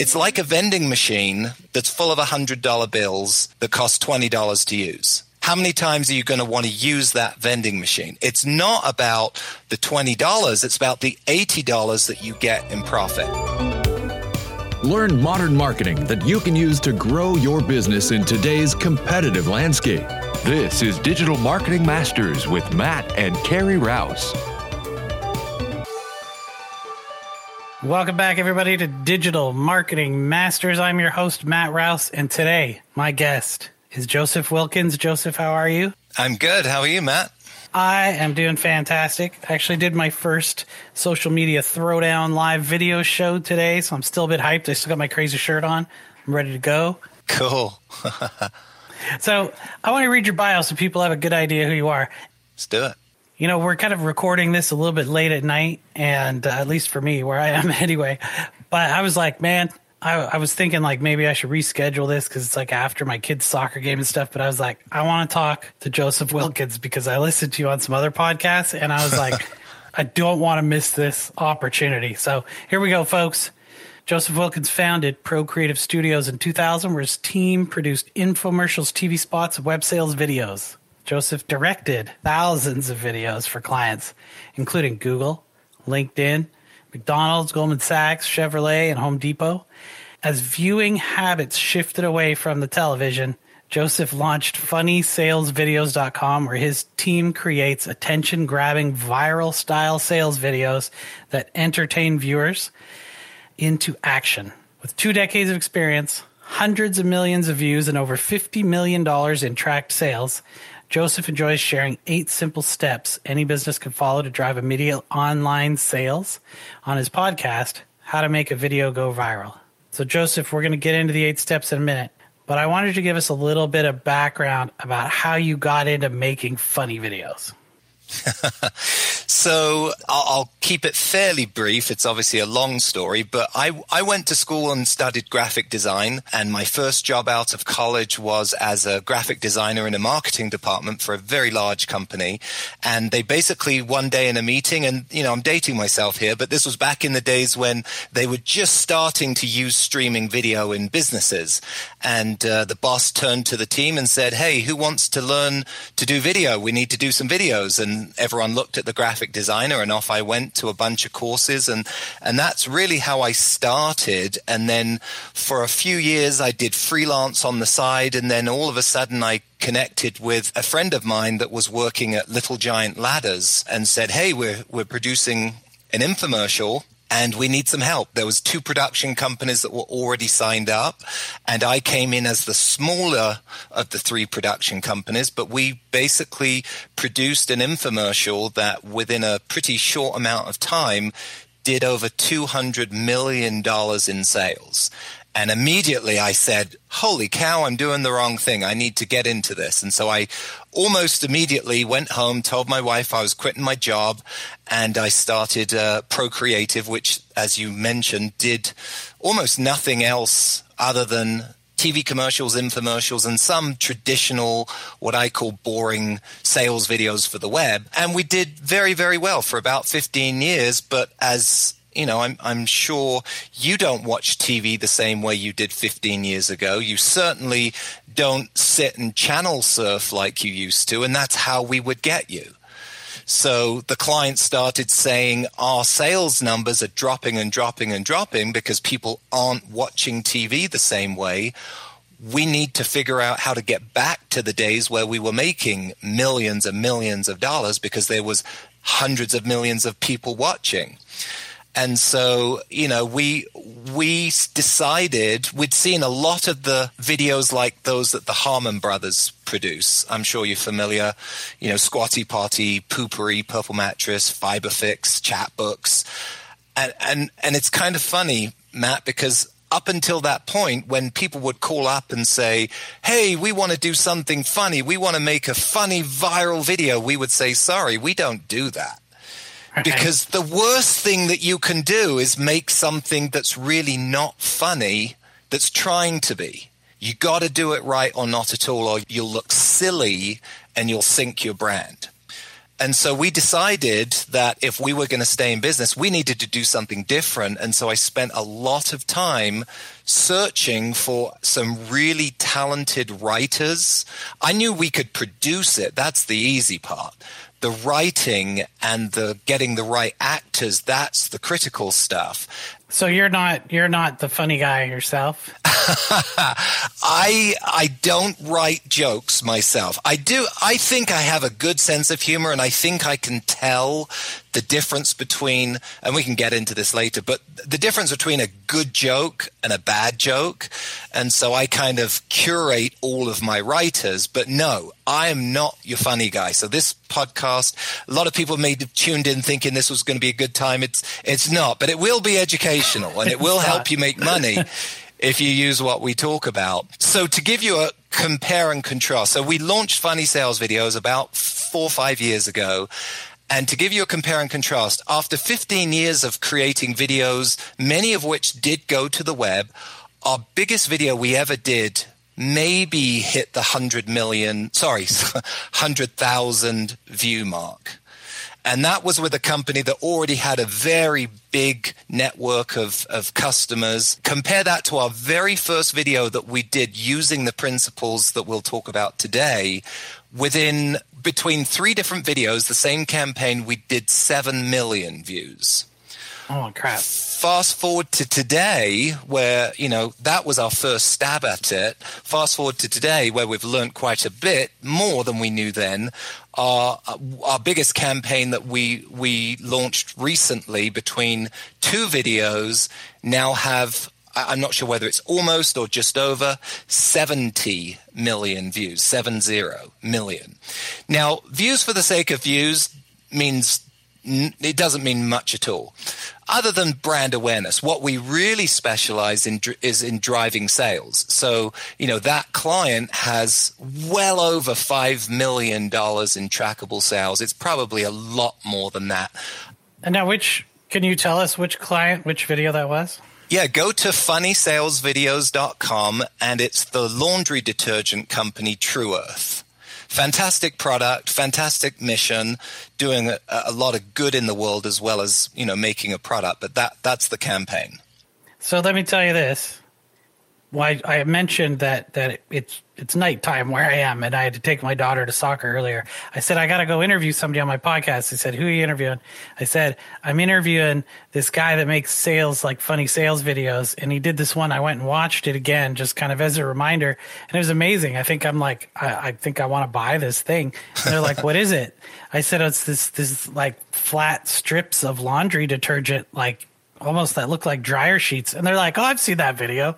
It's like a vending machine that's full of $100 bills that cost $20 to use. How many times are you going to want to use that vending machine? It's not about the $20, it's about the $80 that you get in profit. Learn modern marketing that you can use to grow your business in today's competitive landscape. This is Digital Marketing Masters with Matt and Carrie Rouse. Welcome back, everybody, to Digital Marketing Masters. I'm your host, Matt Rouse, and today my guest is Joseph Wilkins. Joseph, how are you? I'm good. How are you, Matt? I am doing fantastic. I actually did my first social media throwdown live video show today, so I'm still a bit hyped. I still got my crazy shirt on. I'm ready to go. Cool. so I want to read your bio so people have a good idea who you are. Let's do it you know, we're kind of recording this a little bit late at night, and uh, at least for me, where I am anyway. But I was like, man, I, I was thinking like maybe I should reschedule this because it's like after my kid's soccer game and stuff. But I was like, I want to talk to Joseph Wilkins because I listened to you on some other podcasts, and I was like, I don't want to miss this opportunity. So here we go, folks. Joseph Wilkins founded Pro Creative Studios in 2000, where his team produced infomercials, TV spots, and web sales videos. Joseph directed thousands of videos for clients, including Google, LinkedIn, McDonald's, Goldman Sachs, Chevrolet, and Home Depot. As viewing habits shifted away from the television, Joseph launched funnysalesvideos.com where his team creates attention grabbing viral style sales videos that entertain viewers into action. With two decades of experience, hundreds of millions of views, and over $50 million in tracked sales, Joseph enjoys sharing eight simple steps any business can follow to drive immediate online sales on his podcast, How to Make a Video Go Viral. So, Joseph, we're going to get into the eight steps in a minute, but I wanted to give us a little bit of background about how you got into making funny videos. so I'll, I'll, keep it fairly brief. It's obviously a long story, but I, I went to school and studied graphic design. And my first job out of college was as a graphic designer in a marketing department for a very large company. And they basically one day in a meeting, and you know, I'm dating myself here, but this was back in the days when they were just starting to use streaming video in businesses. And uh, the boss turned to the team and said, Hey, who wants to learn to do video? We need to do some videos. And everyone looked at the graphic designer and off I went to a bunch of courses and and that's really how I started. And then for a few years I did freelance on the side and then all of a sudden I connected with a friend of mine that was working at Little Giant Ladders and said, "Hey, we're we're producing an infomercial and we need some help. There was two production companies that were already signed up, and I came in as the smaller of the three production companies, but we basically produced an infomercial that within a pretty short amount of time did over $200 million in sales. And immediately I said, Holy cow, I'm doing the wrong thing. I need to get into this. And so I almost immediately went home, told my wife I was quitting my job, and I started uh, Procreative, which, as you mentioned, did almost nothing else other than TV commercials, infomercials, and some traditional, what I call boring sales videos for the web. And we did very, very well for about 15 years. But as you know, I'm, I'm sure you don't watch TV the same way you did 15 years ago. You certainly don't sit and channel surf like you used to, and that's how we would get you. So the client started saying our sales numbers are dropping and dropping and dropping because people aren't watching TV the same way. We need to figure out how to get back to the days where we were making millions and millions of dollars because there was hundreds of millions of people watching. And so, you know, we we decided we'd seen a lot of the videos like those that the Harmon brothers produce. I'm sure you're familiar, you know, Squatty Potty, Poo-Pourri, Purple Mattress, Fiberfix, Chatbooks. And and and it's kind of funny, Matt, because up until that point when people would call up and say, Hey, we want to do something funny. We want to make a funny viral video. We would say, sorry, we don't do that. Because the worst thing that you can do is make something that's really not funny that's trying to be. You got to do it right or not at all, or you'll look silly and you'll sink your brand. And so we decided that if we were going to stay in business, we needed to do something different. And so I spent a lot of time searching for some really talented writers. I knew we could produce it. That's the easy part. The writing and the getting the right actors, that's the critical stuff. So you're not you're not the funny guy yourself? I I don't write jokes myself. I do I think I have a good sense of humor and I think I can tell the difference between and we can get into this later, but the difference between a good joke and a bad joke. And so I kind of curate all of my writers, but no, I am not your funny guy. So this podcast, a lot of people may have tuned in thinking this was going to be a good time. It's it's not, but it will be educational and it will help you make money if you use what we talk about. So to give you a compare and contrast, so we launched funny sales videos about four or five years ago. And to give you a compare and contrast, after 15 years of creating videos, many of which did go to the web, our biggest video we ever did maybe hit the 100 million, sorry, 100,000 view mark. And that was with a company that already had a very big network of, of customers. Compare that to our very first video that we did using the principles that we'll talk about today. Within between three different videos, the same campaign, we did 7 million views. Oh, crap. Fast forward to today, where, you know, that was our first stab at it. Fast forward to today, where we've learned quite a bit more than we knew then. Our, our biggest campaign that we, we launched recently between two videos now have I'm not sure whether it's almost or just over 70 million views, seven zero million. Now, views for the sake of views means it doesn't mean much at all. Other than brand awareness, what we really specialize in is in driving sales. So, you know, that client has well over $5 million in trackable sales. It's probably a lot more than that. And now, which, can you tell us which client, which video that was? Yeah, go to funnysalesvideos.com and it's the laundry detergent company Tru Earth fantastic product, fantastic mission, doing a, a, lot of good in the world as well as you know making a product. But that that's the campaign. So let me tell you this: why I mentioned that that it's it's nighttime where I am, and I had to take my daughter to soccer earlier. I said I got to go interview somebody on my podcast. He said, "Who are you interviewing?" I said, "I'm interviewing this guy that makes sales like funny sales videos." And he did this one. I went and watched it again, just kind of as a reminder, and it was amazing. I think I'm like, I, I think I want to buy this thing. And they're like, "What is it?" I said, "It's this this like flat strips of laundry detergent, like almost that look like dryer sheets." And they're like, "Oh, I've seen that video."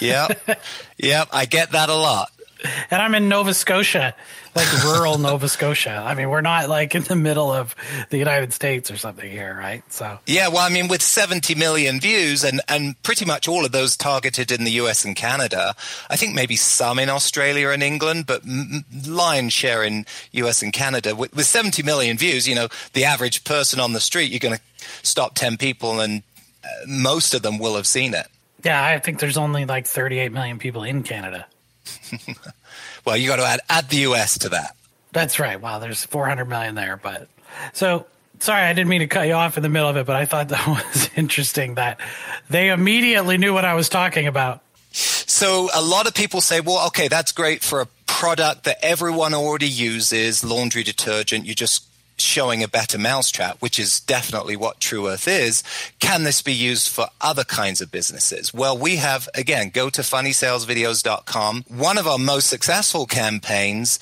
Yep. yep. I get that a lot. And I'm in Nova Scotia, like rural Nova Scotia. I mean, we're not like in the middle of the United States or something here, right? So yeah, well, I mean, with 70 million views and and pretty much all of those targeted in the U.S. and Canada. I think maybe some in Australia and England, but m- lion's share in U.S. and Canada. With, with 70 million views, you know, the average person on the street, you're going to stop 10 people, and uh, most of them will have seen it. Yeah, I think there's only like 38 million people in Canada. well, you got to add add the US to that. That's right. Wow, there's 400 million there, but so sorry, I didn't mean to cut you off in the middle of it, but I thought that was interesting that they immediately knew what I was talking about. So a lot of people say, well, okay, that's great for a product that everyone already uses, laundry detergent. You just showing a better mousetrap, which is definitely what Tru Earth is, can this be used for other kinds of businesses? Well, we have, again, go to funnysalesvideos.com. One of our most successful campaigns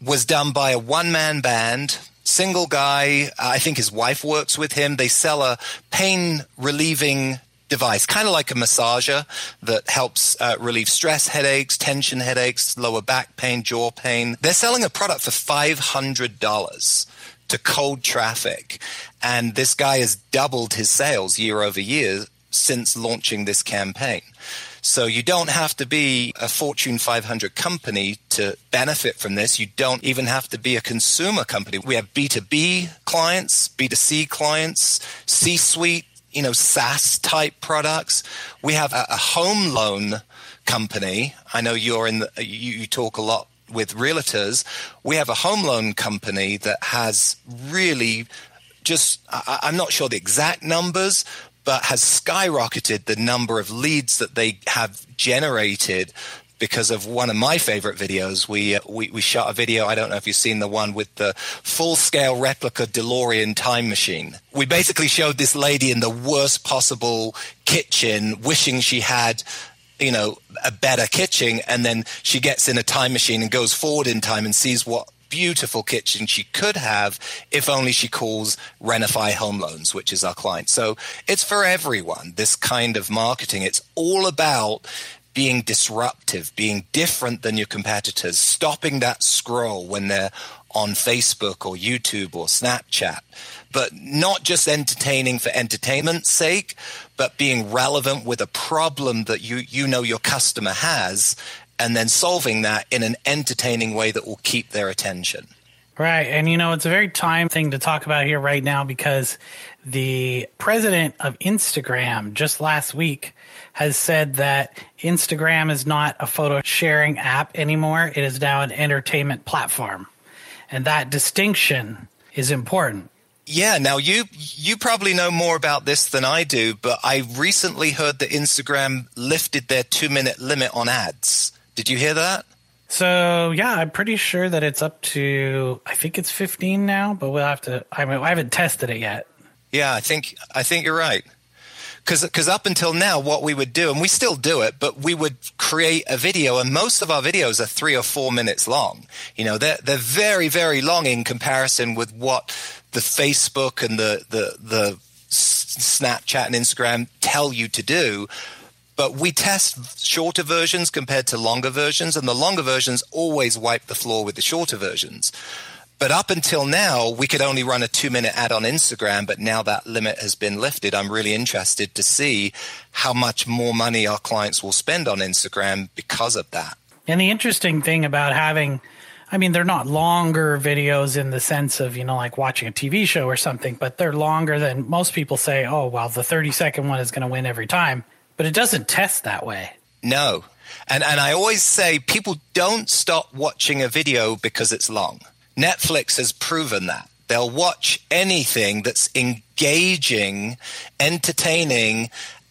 was done by a one man band, single guy. I think his wife works with him. They sell a pain relieving device, kind of like a massager that helps uh, relieve stress headaches, tension headaches, lower back pain, jaw pain. They're selling a product for $500 to cold traffic. And this guy has doubled his sales year over year since launching this campaign. So you don't have to be a Fortune 500 company to benefit from this. You don't even have to be a consumer company. We have B2B clients, B2C clients, C-suite, you know, SaaS type products. We have a, a home loan company. I know you're in the, you, you talk a lot with realtors. We have a home loan company that has really just, I, I'm not sure the exact numbers, but has skyrocketed the number of leads that they have generated because of one of my favorite videos. We, uh, we, we shot a video. I don't know if you've seen the one with the full scale replica DeLorean time machine. We basically showed this lady in the worst possible kitchen, wishing she had you know, a better kitchen. And then she gets in a time machine and goes forward in time and sees what beautiful kitchen she could have if only she calls Renify Home Loans, which is our client. So it's for everyone, this kind of marketing. It's all about being disruptive, being different than your competitors, stopping that scroll when they're on Facebook or YouTube or Snapchat, but not just entertaining for entertainment's sake, but being relevant with a problem that you, you know your customer has and then solving that in an entertaining way that will keep their attention. Right. And you know, it's a very time thing to talk about here right now because the president of Instagram just last week has said that Instagram is not a photo sharing app anymore. It is now an entertainment platform. And that distinction is important. Yeah, now you you probably know more about this than I do, but I recently heard that Instagram lifted their 2-minute limit on ads. Did you hear that? So yeah, I'm pretty sure that it's up to I think it's 15 now, but we'll have to I mean I haven't tested it yet. Yeah, I think I think you're right because because up until now what we would do and we still do it but we would create a video and most of our videos are three or four minutes long. You know they're, they're very very long in comparison with what the facebook and the the the snapchat and instagram tell you to do. But we test shorter versions compared to longer versions and the longer versions always wipe the floor with the shorter versions but up until now, we could only run a two minute ad on Instagram, but now that limit has been lifted. I'm really interested to see how much more money our clients will spend on Instagram because of that. And the interesting thing about having, I mean, they're not longer videos in the sense of, you know, like watching a TV show or something, but they're longer than most people say, oh, well, the 30 second one is going to win every time. But it doesn't test that way. No. And, and I always say people don't stop watching a video because it's long. Netflix has proven that. They'll watch anything that's engaging, entertaining,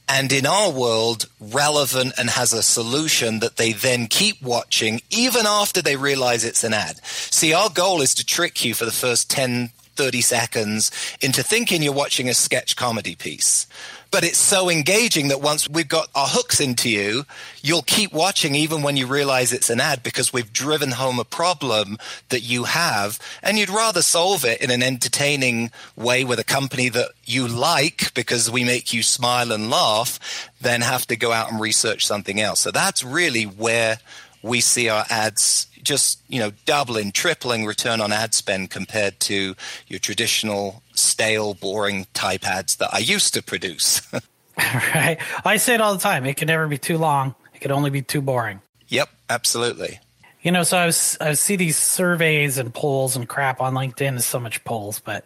and in our world, relevant and has a solution that they then keep watching even after they realize it's an ad. See, our goal is to trick you for the first 10, 30 seconds into thinking you're watching a sketch comedy piece but it's so engaging that once we've got our hooks into you, you'll keep watching even when you realize it's an ad because we've driven home a problem that you have and you'd rather solve it in an entertaining way with a company that you like because we make you smile and laugh than have to go out and research something else. So that's really where we see our ads just you know doubling tripling return on ad spend compared to your traditional stale boring type ads that i used to produce. Right. I say it all the time. It can never be too long. It can only be too boring. Yep absolutely. You know so i was i see these surveys and polls and crap on linkedin. Is so much polls but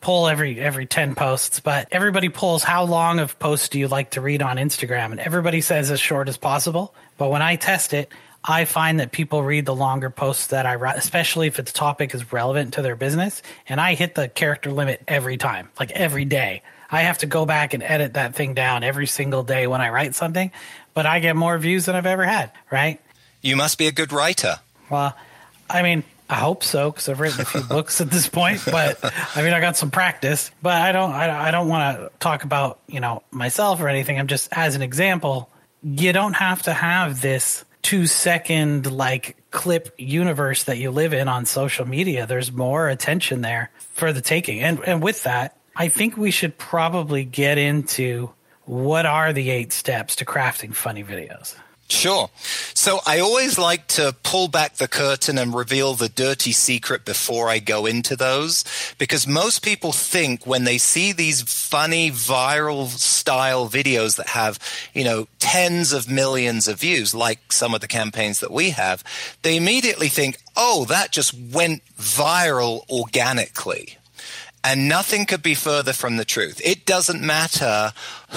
poll every every 10 posts but everybody pulls how long of posts do you like to read on instagram? And everybody says as short as possible. But when i test it I find that people read the longer posts that I write, especially if the topic is relevant to their business. And I hit the character limit every time, like every day. I have to go back and edit that thing down every single day when I write something, but I get more views than I've ever had, right? You must be a good writer. Well, I mean, I hope so because I've written a few books at this point. But I mean, I got some practice. But I don't. I, I don't want to talk about you know myself or anything. I'm just as an example. You don't have to have this two second like clip universe that you live in on social media. There's more attention there for the taking. And and with that, I think we should probably get into what are the eight steps to crafting funny videos. Sure. So I always like to pull back the curtain and reveal the dirty secret before I go into those because most people think when they see these funny viral style videos that have, you know, tens of millions of views, like some of the campaigns that we have, they immediately think, oh, that just went viral organically. And nothing could be further from the truth. It doesn't matter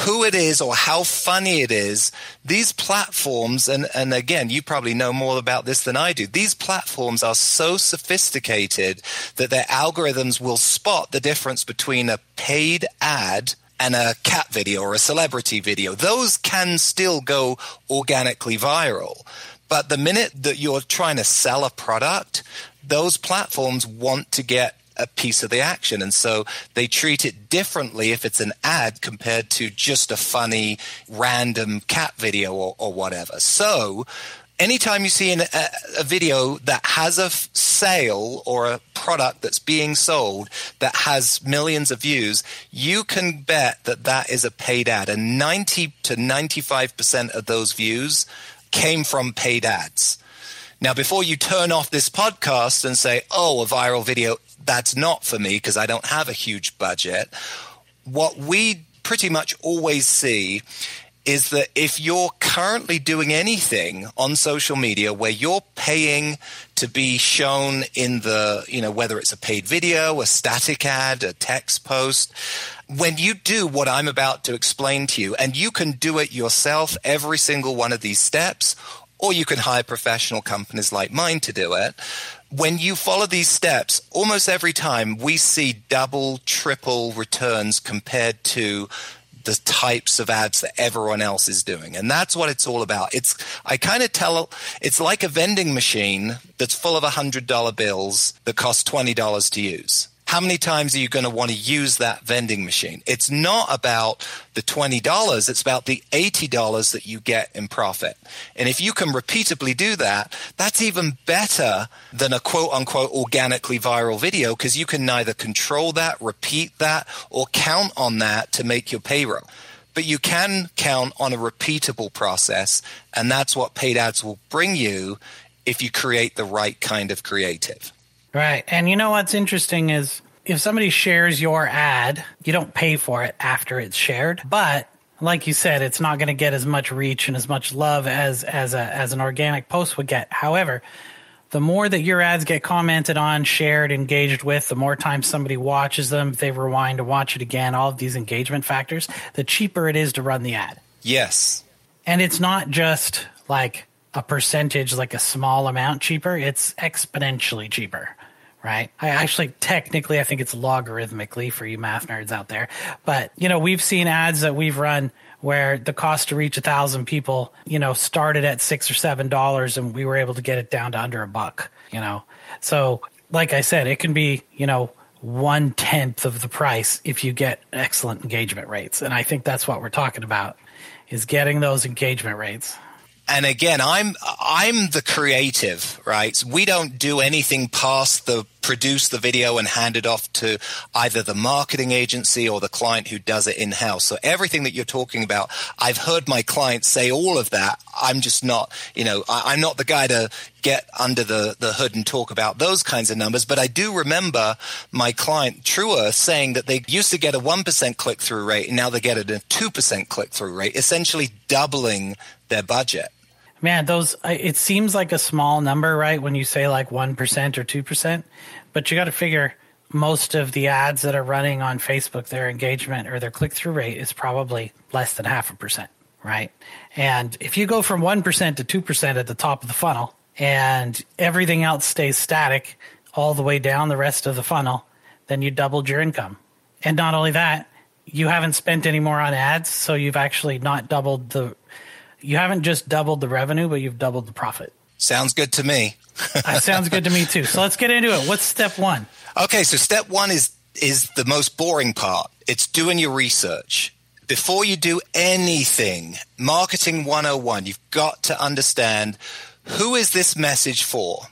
who it is or how funny it is. These platforms, and, and again, you probably know more about this than I do. These platforms are so sophisticated that their algorithms will spot the difference between a paid ad and a cat video or a celebrity video. Those can still go organically viral. But the minute that you're trying to sell a product, those platforms want to get a piece of the action. And so they treat it differently if it's an ad compared to just a funny random cat video or, or whatever. So anytime you see an, a, a, video that has a f- sale or a product that's being sold that has millions of views, you can bet that that is a paid ad. And 90 to 95% of those views came from paid ads. Now, before you turn off this podcast and say, oh, a viral video, that's not for me because I don't have a huge budget, what we pretty much always see is that if you're currently doing anything on social media where you're paying to be shown in the, you know, whether it's a paid video, a static ad, a text post, when you do what I'm about to explain to you, and you can do it yourself, every single one of these steps, or you can hire professional companies like mine to do it. When you follow these steps, almost every time we see double, triple returns compared to the types of ads that everyone else is doing. And that's what it's all about. It's, I kind of tell, it's like a vending machine that's full of $100 bills that cost $20 to use how many times are you going to want to use that vending machine? It's not about the $20, it's about the $80 that you get in profit. And if you can repeatably do that, that's even better than a quote unquote organically viral video because you can neither control that, repeat that, or count on that to make your payroll. But you can count on a repeatable process, and that's what paid ads will bring you if you create the right kind of creative. Right. And you know what's interesting is if somebody shares your ad, you don't pay for it after it's shared, but like you said, it's not going to get as much reach and as much love as as a as an organic post would get. However, the more that your ads get commented on, shared, engaged with, the more times somebody watches them, if they rewind to watch it again, all of these engagement factors, the cheaper it is to run the ad. Yes. And it's not just like a percentage, like a small amount cheaper, it's exponentially cheaper right? I actually technically I think it's logarithmically for you math nerds out there. But you know, we've seen ads that we've run where the cost to reach a thousand people, you know, started at six or seven dollars and we were able to get it down to under a buck, you know. So like I said, it can be, you know, one tenth of the price if you get excellent engagement rates. And I think that's what we're talking about is getting those engagement rates and again i'm i'm the creative right? We don't do anything past the produce the video and hand it off to either the marketing agency or the client who does it in house so everything that you're talking about i've heard my clients say all of that. I'm just not you know I, i'm not the guy to get under the, the hood and talk about those kinds of numbers. But i do remember my client Tru Earth saying that they used to get a 1% click-through rate and now they get a 2% click-through rate essentially doubling their budget Man, those it seems like a small number, right? When you say like 1% or 2%, but you got to figure most of the ads that are running on Facebook, their engagement or their click through rate is probably less than half a percent, right? And if you go from 1% to 2% at the top of the funnel and everything else stays static all the way down the rest of the funnel, then you doubled your income. And not only that, you haven't spent any more on ads, so you've actually not doubled the you haven't just doubled the revenue, but you've doubled the profit. Sounds good to me. uh, sounds good to me too. So let's get into it. What's step one? Okay, so step one is is the most boring part. It's doing your research. Before you do anything, marketing 101, you've got to understand who is this message for?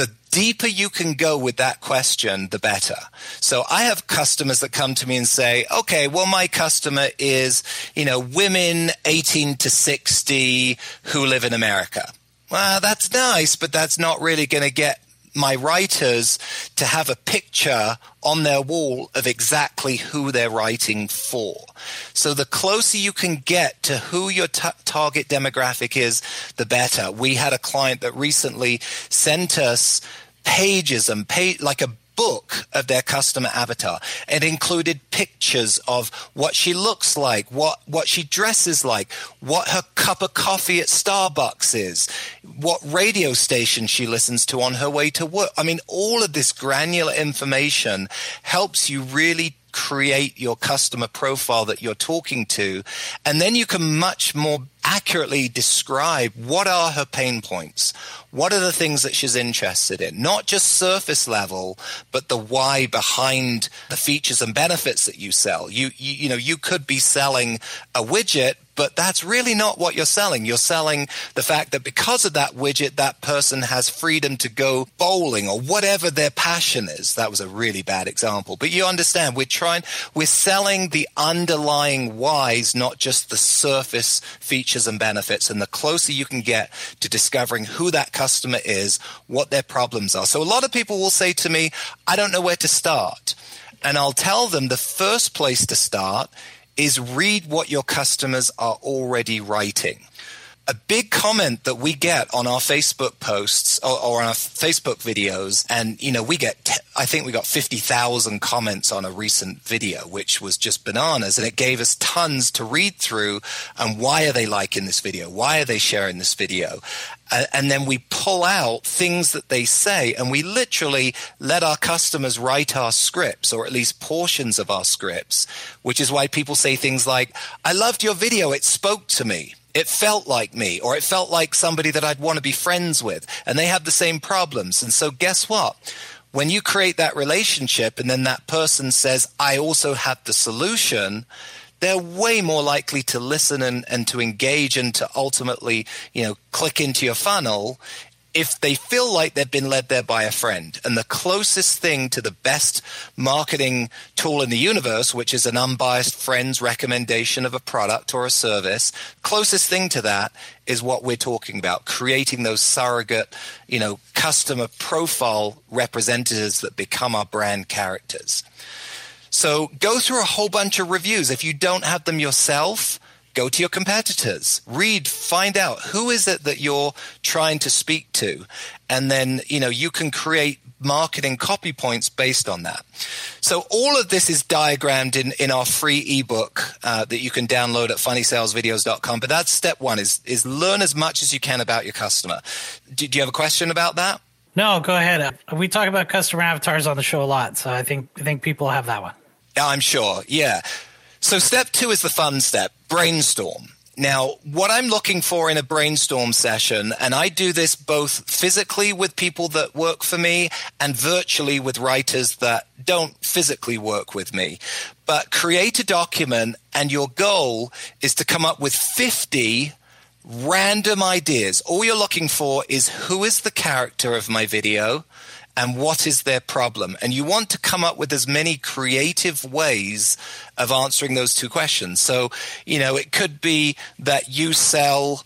The deeper you can go with that question, the better. So I have customers that come to me and say, okay, well, my customer is, you know, women 18 to 60 who live in America. Well, that's nice, but that's not really going to get my writers to have a picture on their wall of exactly who they're writing for. So the closer you can get to who your t- target demographic is, the better. We had a client that recently sent us pages and like a book of their customer avatar. It included pictures of what she looks like, what, what she dresses like, what her cup of coffee at Starbucks is, what radio station she listens to on her way to work. I mean, all of this granular information helps you really create your customer profile that you're talking to. And then you can much more accurately describe what are her pain points? What are the things that she's interested in? Not just surface level, but the why behind the features and benefits that you sell. You, you, you know, you could be selling a widget, but that's really not what you're selling. You're selling the fact that because of that widget, that person has freedom to go bowling or whatever their passion is. That was a really bad example, but you understand we're trying, we're selling the underlying whys, not just the surface features and benefits. And the closer you can get to discovering who that customer is, what their problems are. So a lot of people will say to me, I don't know where to start. And I'll tell them the first place to start is read what your customers are already writing. A big comment that we get on our Facebook posts or, or on our Facebook videos, and you know, we get, I think we got 50,000 comments on a recent video, which was just bananas. And it gave us tons to read through. And why are they liking this video? Why are they sharing this video? and then we pull out things that they say and we literally let our customers write our scripts or at least portions of our scripts which is why people say things like i loved your video it spoke to me it felt like me or it felt like somebody that i'd want to be friends with and they have the same problems. And so guess what? When you create that relationship and then that person says i also have the solution they're way more likely to listen and, and to engage and to ultimately, you know, click into your funnel if they feel like they've been led there by a friend. And the closest thing to the best marketing tool in the universe, which is an unbiased friend's recommendation of a product or a service, closest thing to that is what we're talking about, creating those surrogate, you know, customer profile representatives that become our brand characters. So go through a whole bunch of reviews. If you don't have them yourself, go to your competitors, read, find out who is it that you're trying to speak to. And then, you know, you can create marketing copy points based on that. So all of this is diagrammed in, in our free ebook uh, that you can download at funnysalesvideos.com. But that's step one is, is learn as much as you can about your customer. Do, do you have a question about that? No, go ahead. We talk about customer avatars on the show a lot, so I think I think people have that one. I'm sure. Yeah. So step two is the fun step brainstorm. Now, what I'm looking for in a brainstorm session, and I do this both physically with people that work for me and virtually with writers that don't physically work with me, but create a document and your goal is to come up with 50 random ideas. All you're looking for is who is the character of my video? And what is their problem. And you want to come up with as many creative ways of answering those two questions. So, you know, it could be that you sell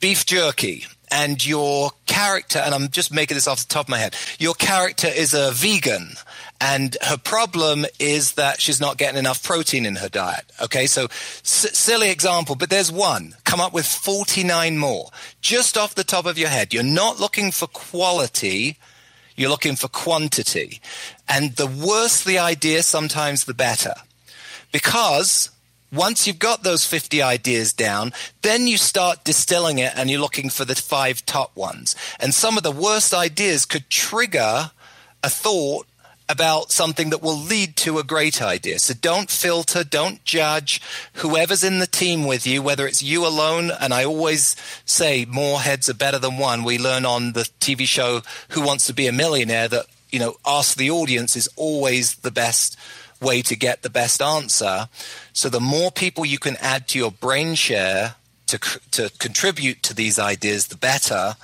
beef jerky and your character, and I'm just making this off the top of my head, your character is a vegan and her problem is that she's not getting enough protein in her diet. Okay, so s- silly example, but there's one. Come up with 49 more just off the top of your head. You're not looking for quality you're looking for quantity. And the worse the idea, sometimes the better. Because once you've got those 50 ideas down, then you start distilling it and you're looking for the five top ones. And some of the worst ideas could trigger a thought about something that will lead to a great idea. So don't filter, don't judge whoever's in the team with you, whether it's you alone. And I always say more heads are better than one. We learn on the TV show Who Wants to Be a Millionaire that, you know, ask the audience is always the best way to get the best answer. So the more people you can add to your brain share to, to contribute to these ideas, the better.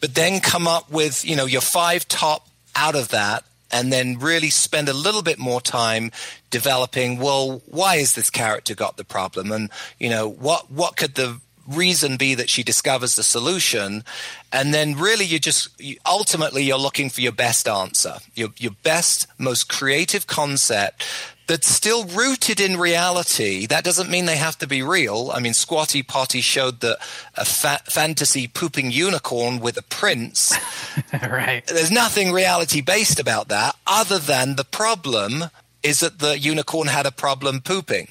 But then come up with, you know, your five top out of that and then really spend a little bit more time developing well why is this character got the problem? And you know what what could the reason be that she discovers the solution? And then really you just ultimately you're looking for your best answer your your best most creative concept that's still rooted in reality. That doesn't mean they have to be real. I mean, Squatty Potty showed that a fa- fantasy pooping unicorn with a prince. right. There's nothing reality based about that other than the problem is that the unicorn had a problem pooping.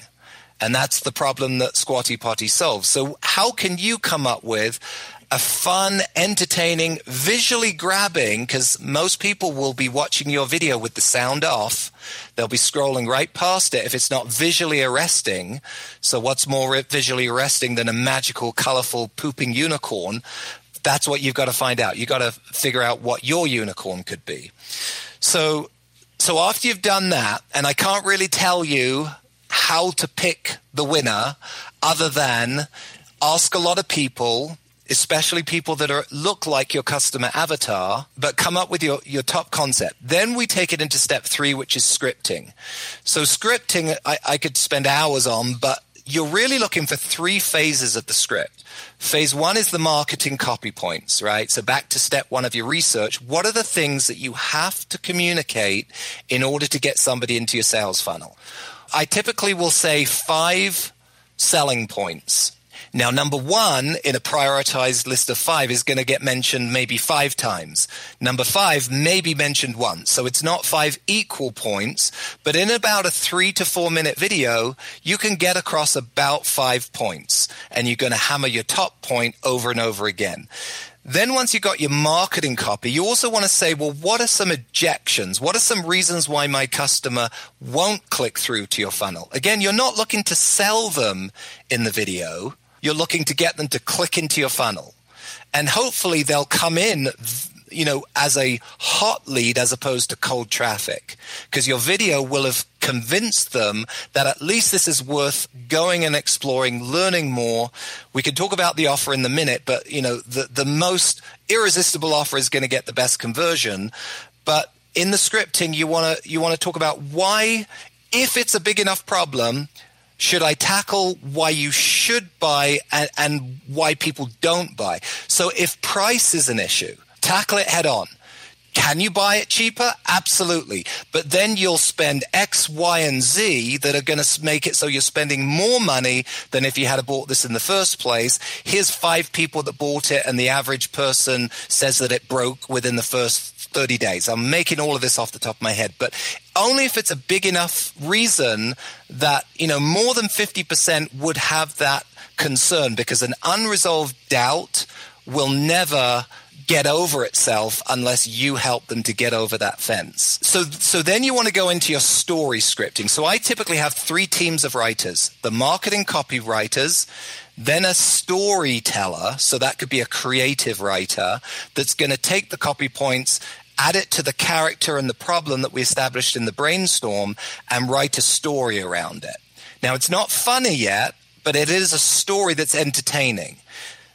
And that's the problem that Squatty Potty solves. So how can you come up with a fun, entertaining, visually grabbing, because most people will be watching your video with the sound off. They'll be scrolling right past it if it's not visually arresting. So what's more visually arresting than a magical, colorful, pooping unicorn? That's what you've got to find out. You've got to figure out what your unicorn could be. So, so after you've done that, and I can't really tell you how to pick the winner other than ask a lot of people especially people that are look like your customer avatar, but come up with your, your top concept. Then we take it into step three, which is scripting. So scripting, I, I could spend hours on, but you're really looking for three phases of the script. Phase one is the marketing copy points, right? So back to step one of your research. What are the things that you have to communicate in order to get somebody into your sales funnel? I typically will say five selling points now, number one in a prioritized list of five is going to get mentioned maybe five times. Number five may be mentioned once. So it's not five equal points, but in about a three to four minute video, you can get across about five points and you're going to hammer your top point over and over again. Then once you've got your marketing copy, you also want to say, well, what are some objections? What are some reasons why my customer won't click through to your funnel? Again, you're not looking to sell them in the video you're looking to get them to click into your funnel. And hopefully they'll come in, you know, as a hot lead as opposed to cold traffic. Because your video will have convinced them that at least this is worth going and exploring, learning more. We can talk about the offer in the minute, but you know, the, the most irresistible offer is going to get the best conversion. But in the scripting, you want to you want to talk about why, if it's a big enough problem, should I tackle why you should buy and, and, why people don't buy? So if price is an issue, tackle it head on. Can you buy it cheaper? Absolutely. But then you'll spend X, Y, and Z that are going to make it so you're spending more money than if you had bought this in the first place. Here's five people that bought it, and the average person says that it broke within the first 30 days. I'm making all of this off the top of my head, but only if it's a big enough reason that, you know, more than 50% would have that concern because an unresolved doubt will never get over itself unless you help them to get over that fence. So, so then you want to go into your story scripting. So I typically have three teams of writers, the marketing copywriters, then a storyteller. So that could be a creative writer that's going to take the copy points add it to the character and the problem that we established in the brainstorm, and write a story around it. Now, it's not funny yet, but it is a story that's entertaining.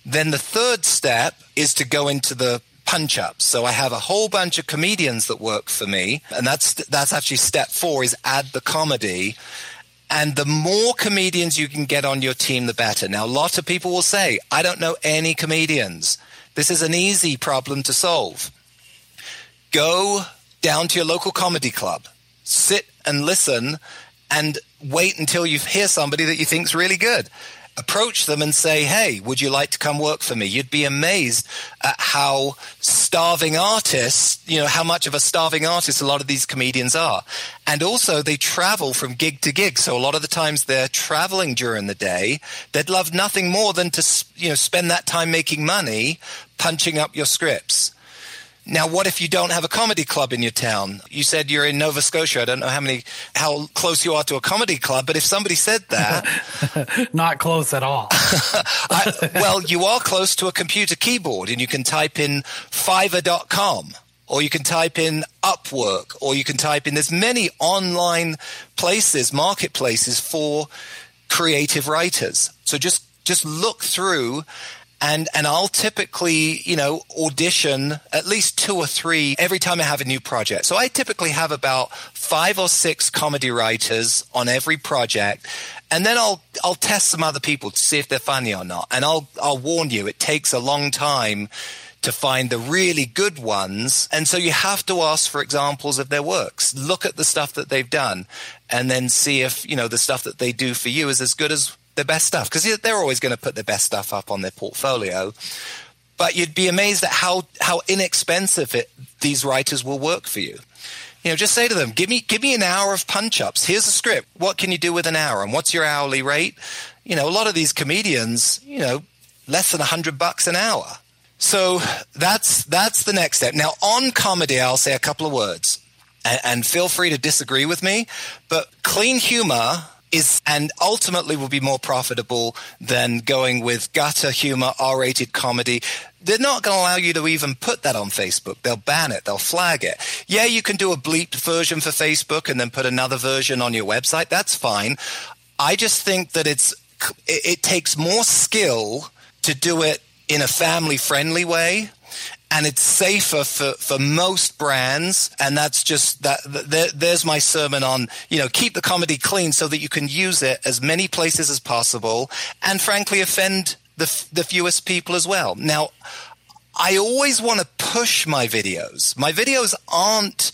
Then the third step is to go into the punch ups. So I have a whole bunch of comedians that work for me, and that's that's actually step 4 is add the comedy. And the more comedians you can get on your team the better. Now a lot of people will say, I don't know any comedians. This is an easy problem to solve go down to your local comedy club, sit and listen, and wait until you hear somebody that you think's really good. Approach them and say, "Hey, would you like to come work for me?" You'd be amazed at how starving artists, you know, how much of a starving artist a lot of these comedians are. And also, they travel from gig to gig, so a lot of the times they're traveling during the day. They'd love nothing more than to, you know, spend that time making money punching up your scripts. Now, what if you don't have a comedy club in your town? You said you're in Nova Scotia. I don't know how many, how close you are to a comedy club, but if somebody said that, not close at all. I, well, you are close to a computer keyboard, and you can type in Fiverr.com, or you can type in Upwork, or you can type in. There's many online places, marketplaces for creative writers. So just just look through and and I'll typically you know audition at least two or three every time I have a new project. So I typically have about five or six comedy writers on every project, and then I'll I'll test some other people to see if they're funny or not. And I'll I'll warn you, it takes a long time to find the really good ones. And so you have to ask for examples of their works. Look at the stuff that they've done and then see if, you know, the stuff that they do for you is as good as the best stuff because they're always going to put the best stuff up on their portfolio. But you'd be amazed at how, how inexpensive it, these writers will work for you. You know, just say to them, give me, give me an hour of punch ups. Here's a script. What can you do with an hour? And what's your hourly rate? You know, a lot of these comedians, you know, less than a hundred bucks an hour. So that's, that's the next step. Now on comedy, I'll say a couple of words and, and feel free to disagree with me, but clean humor is and ultimately will be more profitable than going with gutter humor, R-rated comedy. They're not going to allow you to even put that on Facebook. They'll ban it. They'll flag it. Yeah, you can do a bleeped version for Facebook and then put another version on your website. That's fine. I just think that it's it, it takes more skill to do it in a family friendly way and it's safer for, for most brands. And that's just that. There, there's my sermon on you know keep the comedy clean so that you can use it as many places as possible, and frankly offend the the fewest people as well. Now, I always want to push my videos. My videos aren't,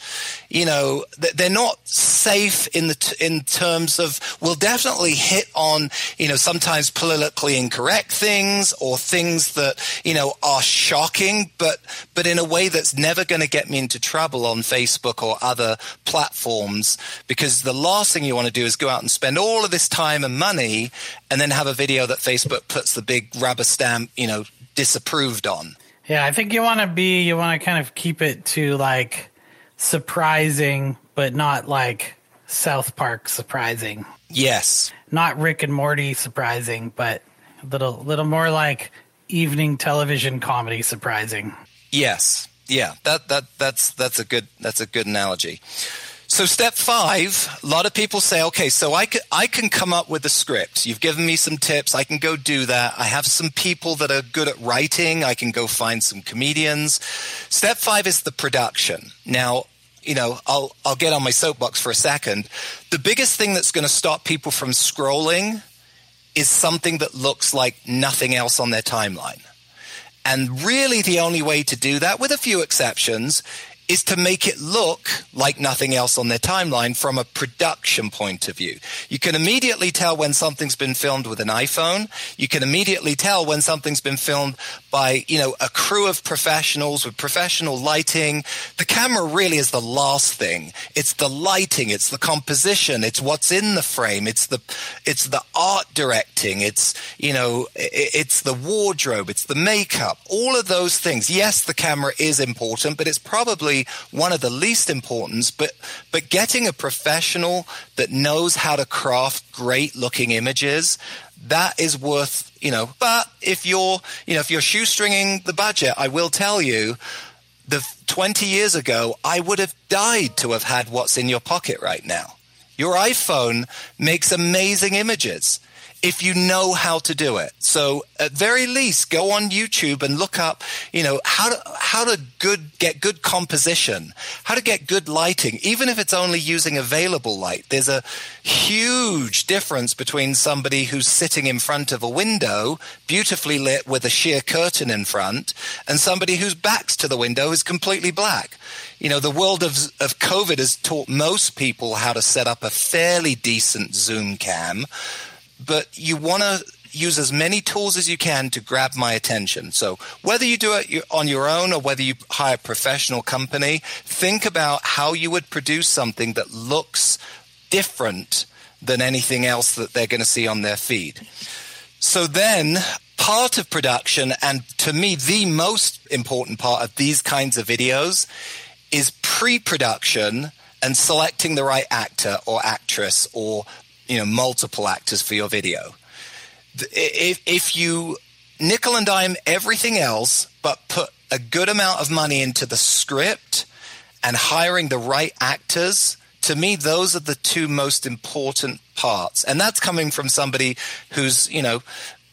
you know, they're not safe in the in terms of we'll definitely hit on, you know, sometimes politically incorrect things or things that you know are shocking, but but in a way that's never going to get me into trouble on Facebook or other platforms. Because the last thing you want to do is go out and spend all of this time and money, and then have a video that Facebook puts the big rubber stamp, you know, disapproved on. Yeah, I think you want to be, you want to kind of keep it to like surprising, but not like South Park surprising. Yes. Not Rick and Morty surprising, but a little, little more like evening television comedy surprising. Yes. Yeah. That, that, that's, that's a good, that's a good analogy. So step five, a lot of people say, okay, so I can, I can come up with a script. You've given me some tips. I can go do that. I have some people that are good at writing. I can go find some comedians. Step five is the production. Now, you know, I'll, I'll get on my soapbox for a second. The biggest thing that's going to stop people from scrolling is something that looks like nothing else on their timeline. And really, the only way to do that, with a few exceptions, is to make it look like nothing else on their timeline from a production point of view. You can immediately tell when something's been filmed with an iPhone. You can immediately tell when something's been filmed by, you know, a crew of professionals with professional lighting. The camera really is the last thing. It's the lighting, it's the composition, it's what's in the frame, it's the it's the art directing, it's, you know, it's the wardrobe, it's the makeup, all of those things. Yes, the camera is important, but it's probably one of the least important, but, but getting a professional that knows how to craft great looking images, that is worth, you know, but if you're, you know, if you're shoestringing the budget, I will tell you, the 20 years ago, I would have died to have had what's in your pocket right now. Your iPhone makes amazing images if you know how to do it. So at very least, go on YouTube and look up, you know, how to, how to good, get good composition, how to get good lighting, even if it's only using available light. There's a huge difference between somebody who's sitting in front of a window, beautifully lit with a sheer curtain in front, and somebody whose back's to the window is completely black. You know, the world of, of COVID has taught most people how to set up a fairly decent Zoom cam but you want to use as many tools as you can to grab my attention. So whether you do it on your own or whether you hire a professional company, think about how you would produce something that looks different than anything else that they're going to see on their feed. So then part of production and to me the most important part of these kinds of videos is pre-production and selecting the right actor or actress or you know multiple actors for your video. If if you nickel and dime everything else, but put a good amount of money into the script and hiring the right actors, to me, those are the two most important parts. And that's coming from somebody who's, you know,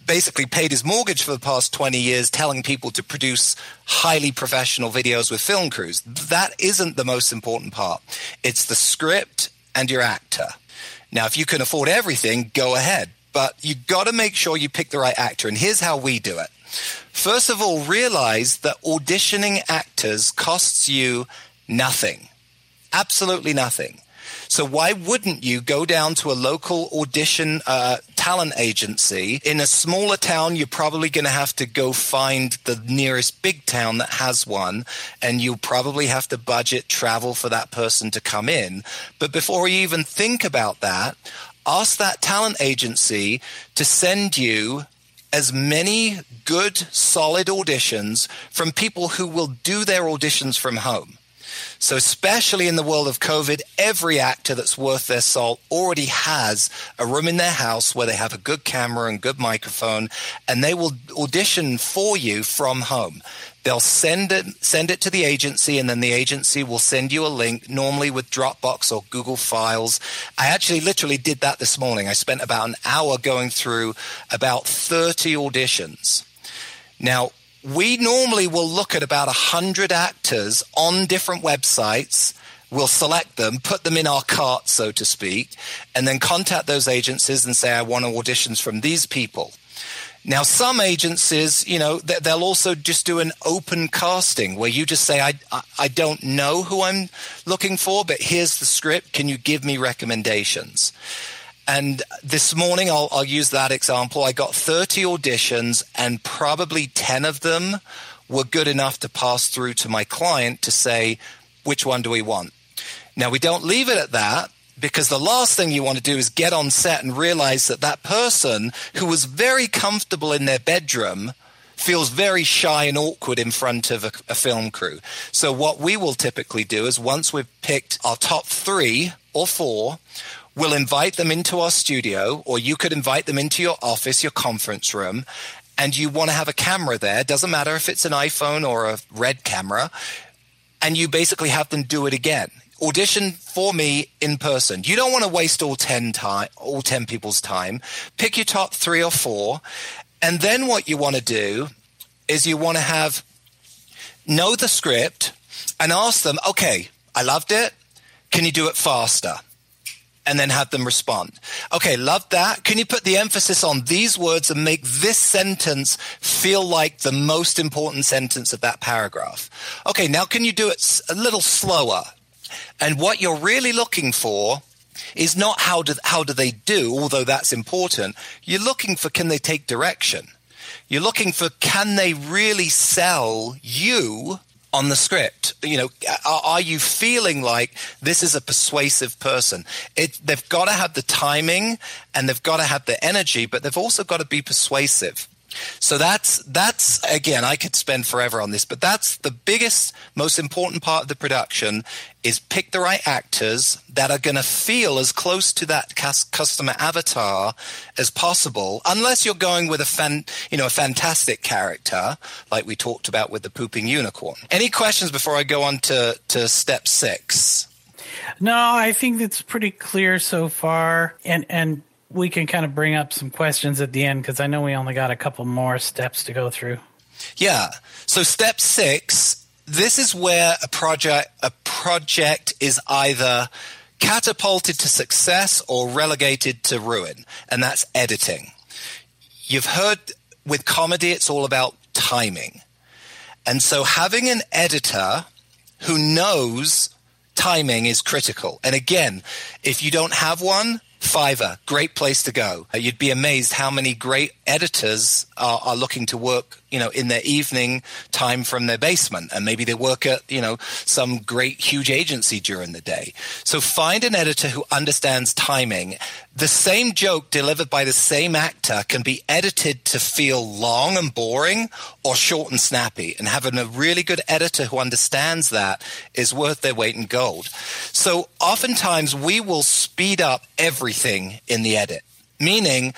basically paid his mortgage for the past 20 years telling people to produce highly professional videos with film crews. That isn't the most important part. It's the script and your actor. Now, if you can afford everything, go ahead. But you got to make sure you pick the right actor. And here's how we do it. First of all, realize that auditioning actors costs you nothing. Absolutely nothing. So why wouldn't you go down to a local audition uh, talent agency in a smaller town? You're probably going to have to go find the nearest big town that has one, and you'll probably have to budget travel for that person to come in. But before you even think about that, ask that talent agency to send you as many good, solid auditions from people who will do their auditions from home. So, especially in the world of COVID, every actor that's worth their salt already has a room in their house where they have a good camera and good microphone, and they will audition for you from home. They'll send it send it to the agency, and then the agency will send you a link, normally with Dropbox or Google Files. I actually literally did that this morning. I spent about an hour going through about 30 auditions. Now, we normally will look at about 100 actors on different websites. We'll select them, put them in our cart, so to speak, and then contact those agencies and say, I want auditions from these people. Now, some agencies, you know, they'll also just do an open casting where you just say, I, I don't know who I'm looking for, but here's the script. Can you give me recommendations? And this morning, I'll, I'll use that example. I got 30 auditions, and probably 10 of them were good enough to pass through to my client to say, which one do we want? Now, we don't leave it at that because the last thing you want to do is get on set and realize that that person who was very comfortable in their bedroom feels very shy and awkward in front of a, a, film crew. So what we will typically do is once we've picked our top three or four, We'll invite them into our studio, or you could invite them into your office, your conference room, and you want to have a camera there. Doesn't matter if it's an iPhone or a red camera. And you basically have them do it again. Audition for me in person. You don't want to waste all 10 time, all 10 people's time. Pick your top three or four. And then what you want to do is you want to have know the script and ask them, okay, I loved it. Can you do it faster? And then have them respond. Okay, love that. Can you put the emphasis on these words and make this sentence feel like the most important sentence of that paragraph? Okay, now can you do it a little slower? And what you're really looking for is not how do, how do they do, although that's important. You're looking for can they take direction? You're looking for can they really sell you on the script? You know, are, are, you feeling like this is a persuasive person? It, they've got to have the timing and they've got to have the energy, but they've also got to be persuasive. So that's that's again, I could spend forever on this, but that's the biggest, most important part of the production is pick the right actors that are going to feel as close to that customer avatar as possible. Unless you're going with a fan, you know, a fantastic character like we talked about with the pooping unicorn. Any questions before I go on to to step six? No, I think it's pretty clear so far, and and we can kind of bring up some questions at the end because I know we only got a couple more steps to go through. Yeah. So step six, this is where a project a project is either catapulted to success or relegated to ruin, and that's editing. You've heard with comedy, it's all about timing. And so having an editor who knows timing is critical. And again, if you don't have one, Fiverr, great place to go. Uh, you'd be amazed how many great editors are, are, looking to work, you know, in their evening time from their basement, and maybe they work at, you know, some great huge agency during the day. So find an editor who understands timing. The same joke delivered by the same actor can be edited to feel long and boring or short and snappy. And having a really good editor who understands that is worth their weight in gold. So oftentimes we will speed up everything in the edit, meaning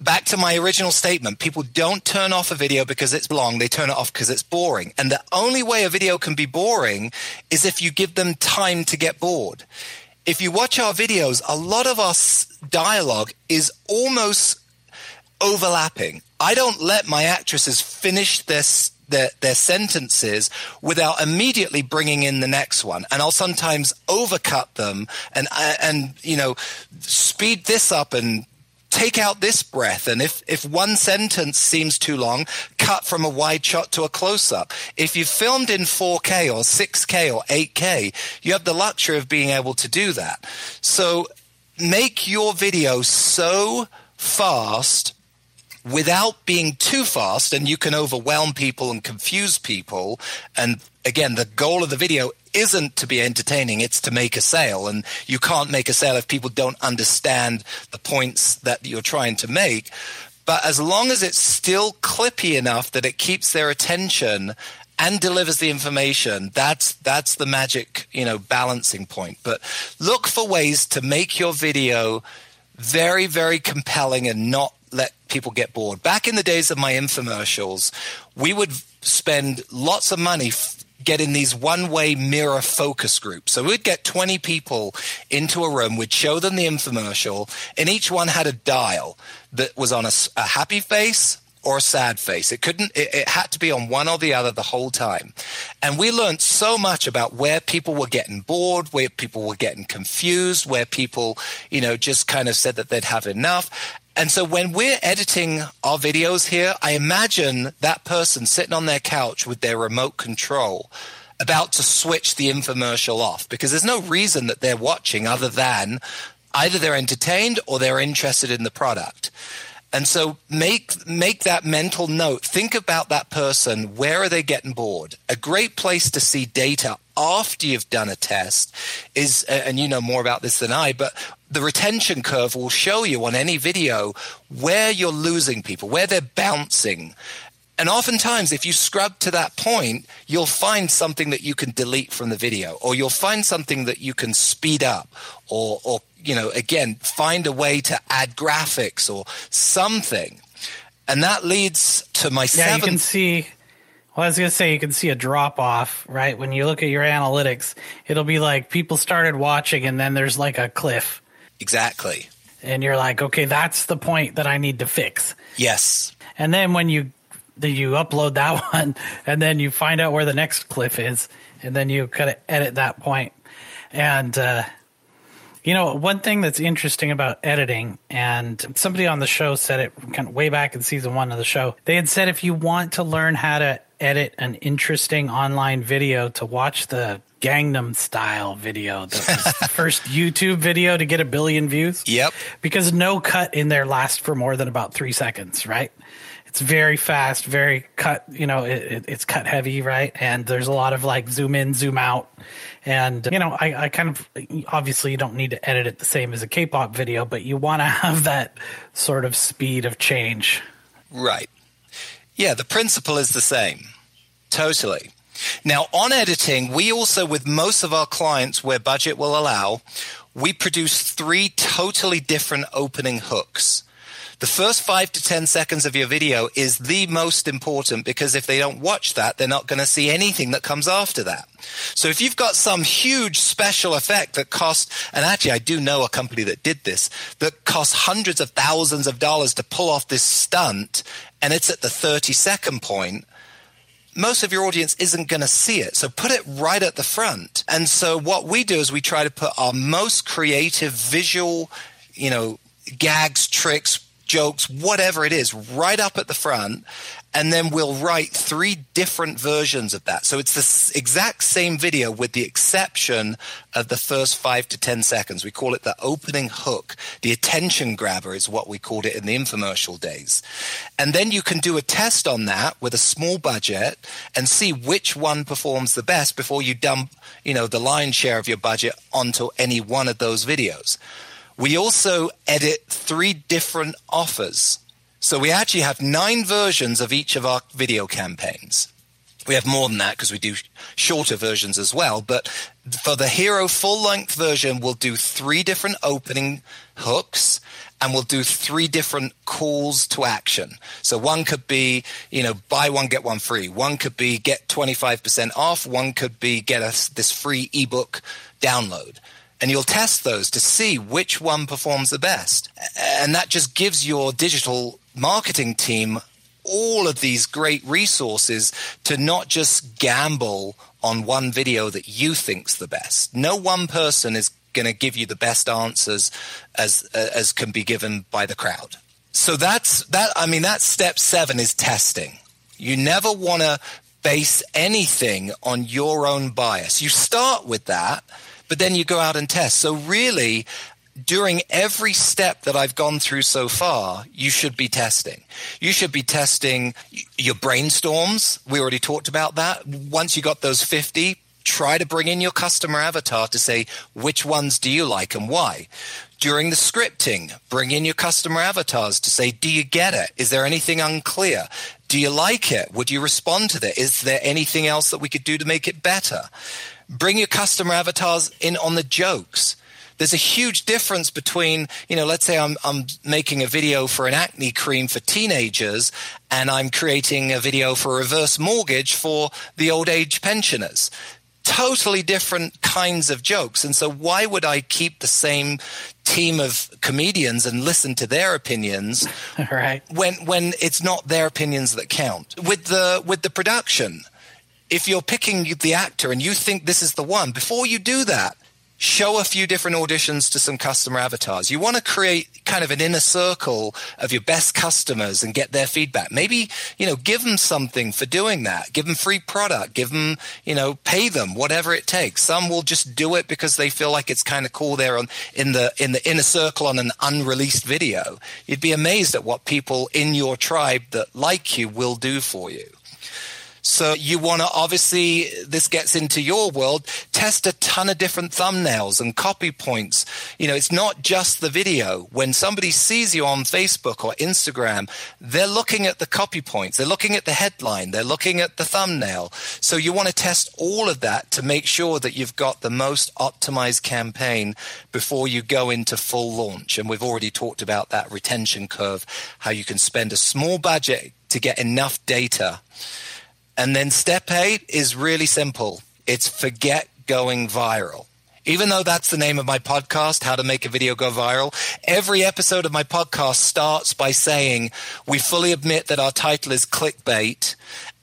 back to my original statement people don't turn off a video because it's long they turn it off because it's boring and the only way a video can be boring is if you give them time to get bored if you watch our videos a lot of our dialogue is almost overlapping i don't let my actresses finish this their, their sentences without immediately bringing in the next one. And I'll sometimes overcut them and, uh, and, you know, speed this up and take out this breath. And if, if one sentence seems too long, cut from a wide shot to a close up. If you've filmed in 4K or 6K or 8K, you have the luxury of being able to do that. So make your video so fast without being too fast and you can overwhelm people and confuse people. And again the goal of the video isn't to be entertaining it's to make a sale. And you can't make a sale if people don't understand the points that you're trying to make. But as long as it's still clippy enough that it keeps their attention and delivers the information that's that's the magic you know balancing point but look for ways to make your video very very compelling and not let people get bored. Back in the days of my infomercials, we would spend lots of money f- getting these one way mirror focus groups. So we'd get 20 people into a room, we'd show them the infomercial, and each one had a dial that was on a, a happy face, or sad face. It couldn't, it, it, had to be on one or the other the whole time. And we learned so much about where people were getting bored, where people were getting confused, where people, you know, just kind of said that they'd have enough. And so when we're editing our videos here, I imagine that person sitting on their couch with their remote control about to switch the infomercial off because there's no reason that they're watching other than either they're entertained or they're interested in the product. And so make make that mental note. Think about that person. Where are they getting bored? A great place to see data after you've done a test is and you know more about this than I, but the retention curve will show you on any video where you're losing people, where they're bouncing. And oftentimes, if you scrub to that point, you'll find something that you can delete from the video, or you'll find something that you can speed up, or, or you know, again, find a way to add graphics or something. And that leads to my yeah, seventh. you can see. Well, I was going to say you can see a drop off, right? When you look at your analytics, it'll be like people started watching and then there's like a cliff. Exactly. And you're like, okay, that's the point that I need to fix. Yes. And then when you you upload that one and then you find out where the next cliff is and then you kind of edit that point. And uh, you know, one thing that's interesting about editing, and somebody on the show said it kind of way back in season one of the show. They had said if you want to learn how to edit an interesting online video, to watch the Gangnam Style video, the first YouTube video to get a billion views. Yep. Because no cut in there lasts for more than about three seconds, right? It's very fast, very cut. You know, it, it, it's cut heavy, right? And there's a lot of like zoom in, zoom out, and you know, I, I kind of obviously you don't need to edit it the same as a K-pop video, but you want to have that sort of speed of change. Right. Yeah, the principle is the same. Totally. Now, on editing, we also, with most of our clients where budget will allow, we produce three totally different opening hooks. The first five to 10 seconds of your video is the most important because if they don't watch that, they're not going to see anything that comes after that. So if you've got some huge special effect that cost, and actually I do know a company that did this, that cost hundreds of thousands of dollars to pull off this stunt, and it's at the 30 second point, most of your audience isn't going to see it. So put it right at the front. And so what we do is we try to put our most creative visual, you know, gags, tricks, jokes, whatever it is, right up at the front. And then we'll write three different versions of that. So it's the exact same video with the exception of the first five to 10 seconds. We call it the opening hook. The attention grabber is what we called it in the infomercial days. And then you can do a test on that with a small budget and see which one performs the best before you dump, you know, the lion's share of your budget onto any one of those videos. We also edit three different offers. So we actually have nine versions of each of our video campaigns. We have more than that because we do shorter versions as well. But for the hero full length version, we'll do three different opening hooks and we'll do three different calls to action. So one could be, you know, buy one, get one free. One could be get 25% off. One could be get us this free ebook download and you'll test those to see which one performs the best. And that just gives your digital marketing team all of these great resources to not just gamble on one video that you think's the best. No one person is going to give you the best answers as as can be given by the crowd. So that's that. I mean, that's step seven is testing. You never want to base anything on your own bias. You start with that, but then you go out and test. So really, during every step that I've gone through so far, you should be testing. You should be testing your brainstorms. We already talked about that. Once you got those 50, try to bring in your customer avatar to say which ones do you like and why. During the scripting, bring in your customer avatars to say, do you get it? Is there anything unclear? Do you like it? Would you respond to that? Is there anything else that we could do to make it better? Bring your customer avatars in on the jokes there's a huge difference between, you know, let's say I'm, I'm making a video for an acne cream for teenagers and I'm creating a video for a reverse mortgage for the old age pensioners totally different kinds of jokes. And so why would I keep the same team of comedians and listen to their opinions right. when when it's not their opinions that count? With the with the production, if you're picking the actor and you think this is the one, before you do that, show a few different auditions to some customer avatars. You want to create kind of an inner circle of your best customers and get their feedback. Maybe, you know, give them something for doing that. Give them free product. Give them, you know, pay them, whatever it takes. Some will just do it because they feel like it's kind of cool there on in the in the inner circle on an unreleased video. You'd be amazed at what people in your tribe that like you will do for you. So you want to obviously, this gets into your world, test a ton of different thumbnails and copy points. You know, it's not just the video. When somebody sees you on Facebook or Instagram, they're looking at the copy points. They're looking at the headline. They're looking at the thumbnail. So you want to test all of that to make sure that you've got the most optimized campaign before you go into full launch. And we've already talked about that retention curve, how you can spend a small budget to get enough data and then step eight is really simple. It's forget going viral. Even though that's the name of my podcast, How to Make a Video Go Viral, every episode of my podcast starts by saying, we fully admit that our title is clickbait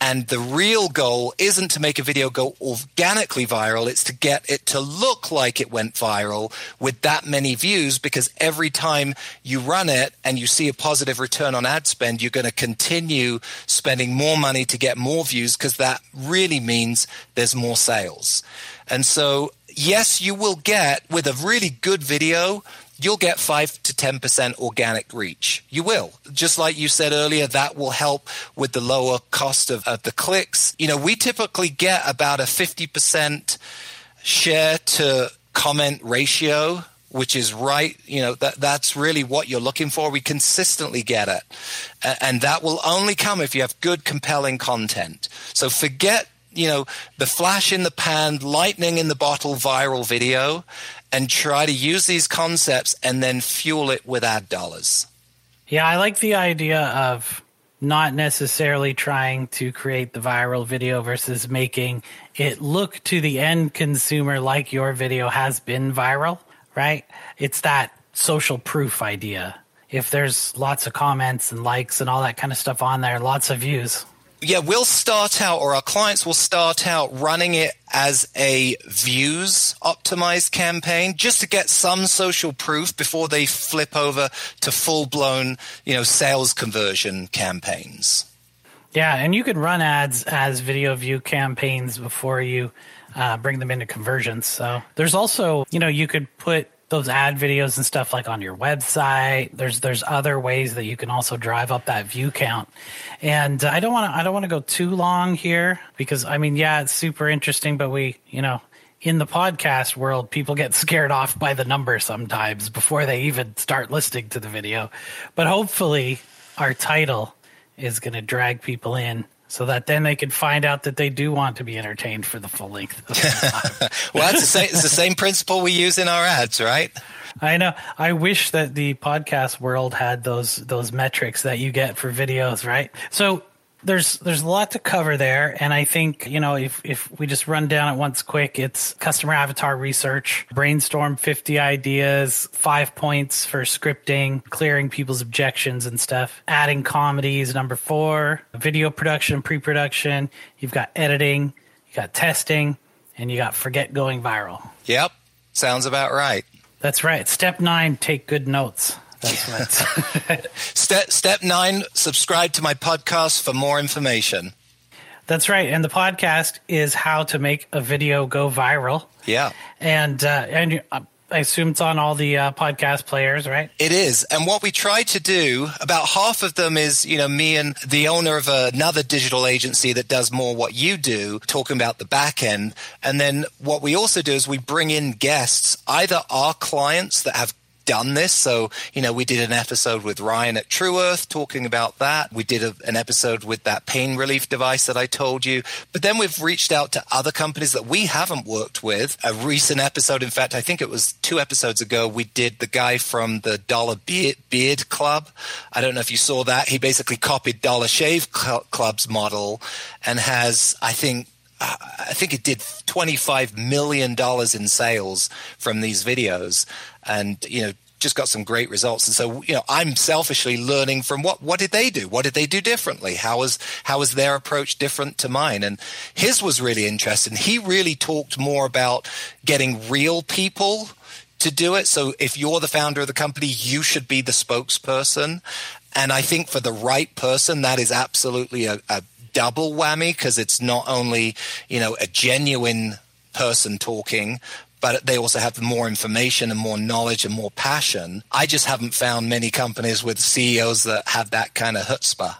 and the real goal isn't to make a video go organically viral. It's to get it to look like it went viral with that many views because every time you run it and you see a positive return on ad spend, you're going to continue spending more money to get more views because that really means there's more sales. And so, yes, you will get with a really good video, you'll get 5 to 10% organic reach. You will. Just like you said earlier, that will help with the lower cost of, of the clicks. You know, we typically get about a 50% share to comment ratio which is right you know that that's really what you're looking for we consistently get it and that will only come if you have good compelling content so forget you know the flash in the pan lightning in the bottle viral video and try to use these concepts and then fuel it with ad dollars. Yeah, I like the idea of not necessarily trying to create the viral video versus making it look to the end consumer like your video has been viral, right? It's that social proof idea. If there's lots of comments and likes and all that kind of stuff on there, lots of views, yeah, we'll start out, or our clients will start out running it as a views optimized campaign just to get some social proof before they flip over to full blown, you know, sales conversion campaigns. Yeah, and you can run ads as video view campaigns before you uh, bring them into conversions. So there's also, you know, you could put those ad videos and stuff like on your website. There's there's other ways that you can also drive up that view count. And I don't want to I don't want to go too long here because I mean yeah it's super interesting, but we you know in the podcast world people get scared off by the number sometimes before they even start listening to the video. But hopefully our title is going to drag people in so that then they can find out that they do want to be entertained for the full length. well, that's the same, it's the same principle we use in our ads, right? I know. I wish that the podcast world had those those metrics that you get for videos, right? So there's there's a lot to cover there and i think you know if if we just run down it once quick it's customer avatar research brainstorm 50 ideas five points for scripting clearing people's objections and stuff adding comedies number four video production pre-production you've got editing you got testing and you got forget going viral yep Sounds about right. That's right. Step nine: take good notes. That's right. step step nine: subscribe to my podcast for more information. That's right. And the podcast is how to make a video go viral. Yeah. And uh, and uh, I assume it's on all the uh, podcast players, right? It is. And what we try to do, about half of them is, you know, me and the owner of another digital agency that does more what you do, talking about the back end. And then what we also do is we bring in guests, either our clients that have done this. So, you know, we did an episode with Ryan at Tru Earth talking about that. We did a, an episode with that pain relief device that I told you. But then we've reached out to other companies that we haven't worked with. A recent episode, in fact, I think it was two episodes ago, we did the guy from the Dollar Beard, Beard Club. I don't know if you saw that. He basically copied Dollar Shave Club's model and has, I think, I think it did $25 million in sales from these videos. And, you know, just got some great results. And so, you know, I'm selfishly learning from what, what did they do? What did they do differently? How was, how was their approach different to mine? And his was really interesting. He really talked more about getting real people to do it. So if you're the founder of the company, you should be the spokesperson. And I think for the right person, that is absolutely a, a double whammy because it's not only, you know, a genuine person talking, but they also have more information and more knowledge and more passion. I just haven't found many companies with CEOs that have that kind of chutzpah.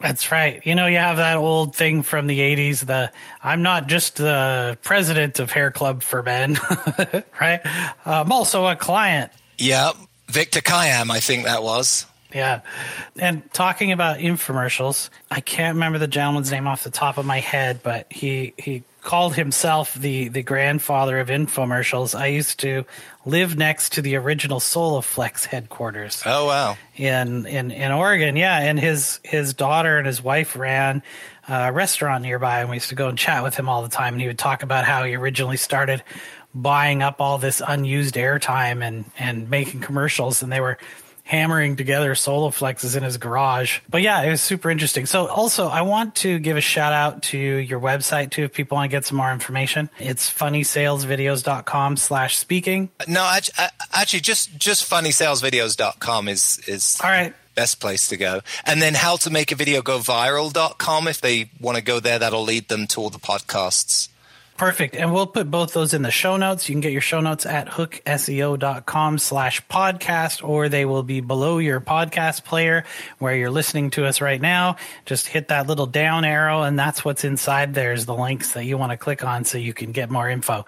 That's right. You know, you have that old thing from the 80s the I'm not just the president of Hair Club for Men, right? I'm also a client. Yeah. Victor Kiam, I think that was. Yeah. And talking about infomercials, I can't remember the gentleman's name off the top of my head, but he he called himself the the grandfather of infomercials. I used to live next to the original Soloflex headquarters. Oh wow. In in in Oregon. Yeah, and his his daughter and his wife ran a restaurant nearby and we used to go and chat with him all the time and he would talk about how he originally started buying up all this unused airtime and and making commercials and they were hammering together Soloflexes in his garage. But yeah, it was super interesting. So also, I want to give a shout out to your website too, if people want to get some more information. It's funnysalesvideos.com slash speaking. No, actually, just, just funnysalesvideos.com is, is. All right best place to go. And then how to make a video go viral.com. If they want to go there, that'll lead them to all the podcasts. Perfect. And we'll put both those in the show notes. You can get your show notes at hookseo.com slash podcast, or they will be below your podcast player where you're listening to us right now. Just hit that little down arrow, and that's what's inside. There's the links that you want to click on so you can get more info.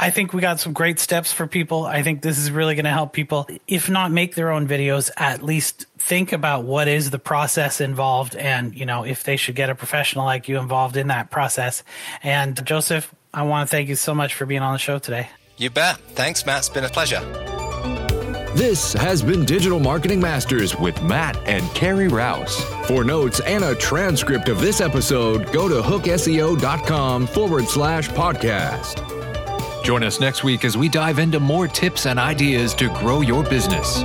I think we got some great steps for people. I think this is really going to help people, if not make their own videos, at least think about what is the process involved and, you know, if they should get a professional like you involved in that process. And Joseph, I want to thank you so much for being on the show today. You bet. Thanks, Matt. It's been a pleasure. This has been Digital Marketing Masters with Matt and Carrie Rouse. For notes and a transcript of this episode, go to hookseo.com forward slash podcast. Join us next week as we dive into more tips and ideas to grow your business.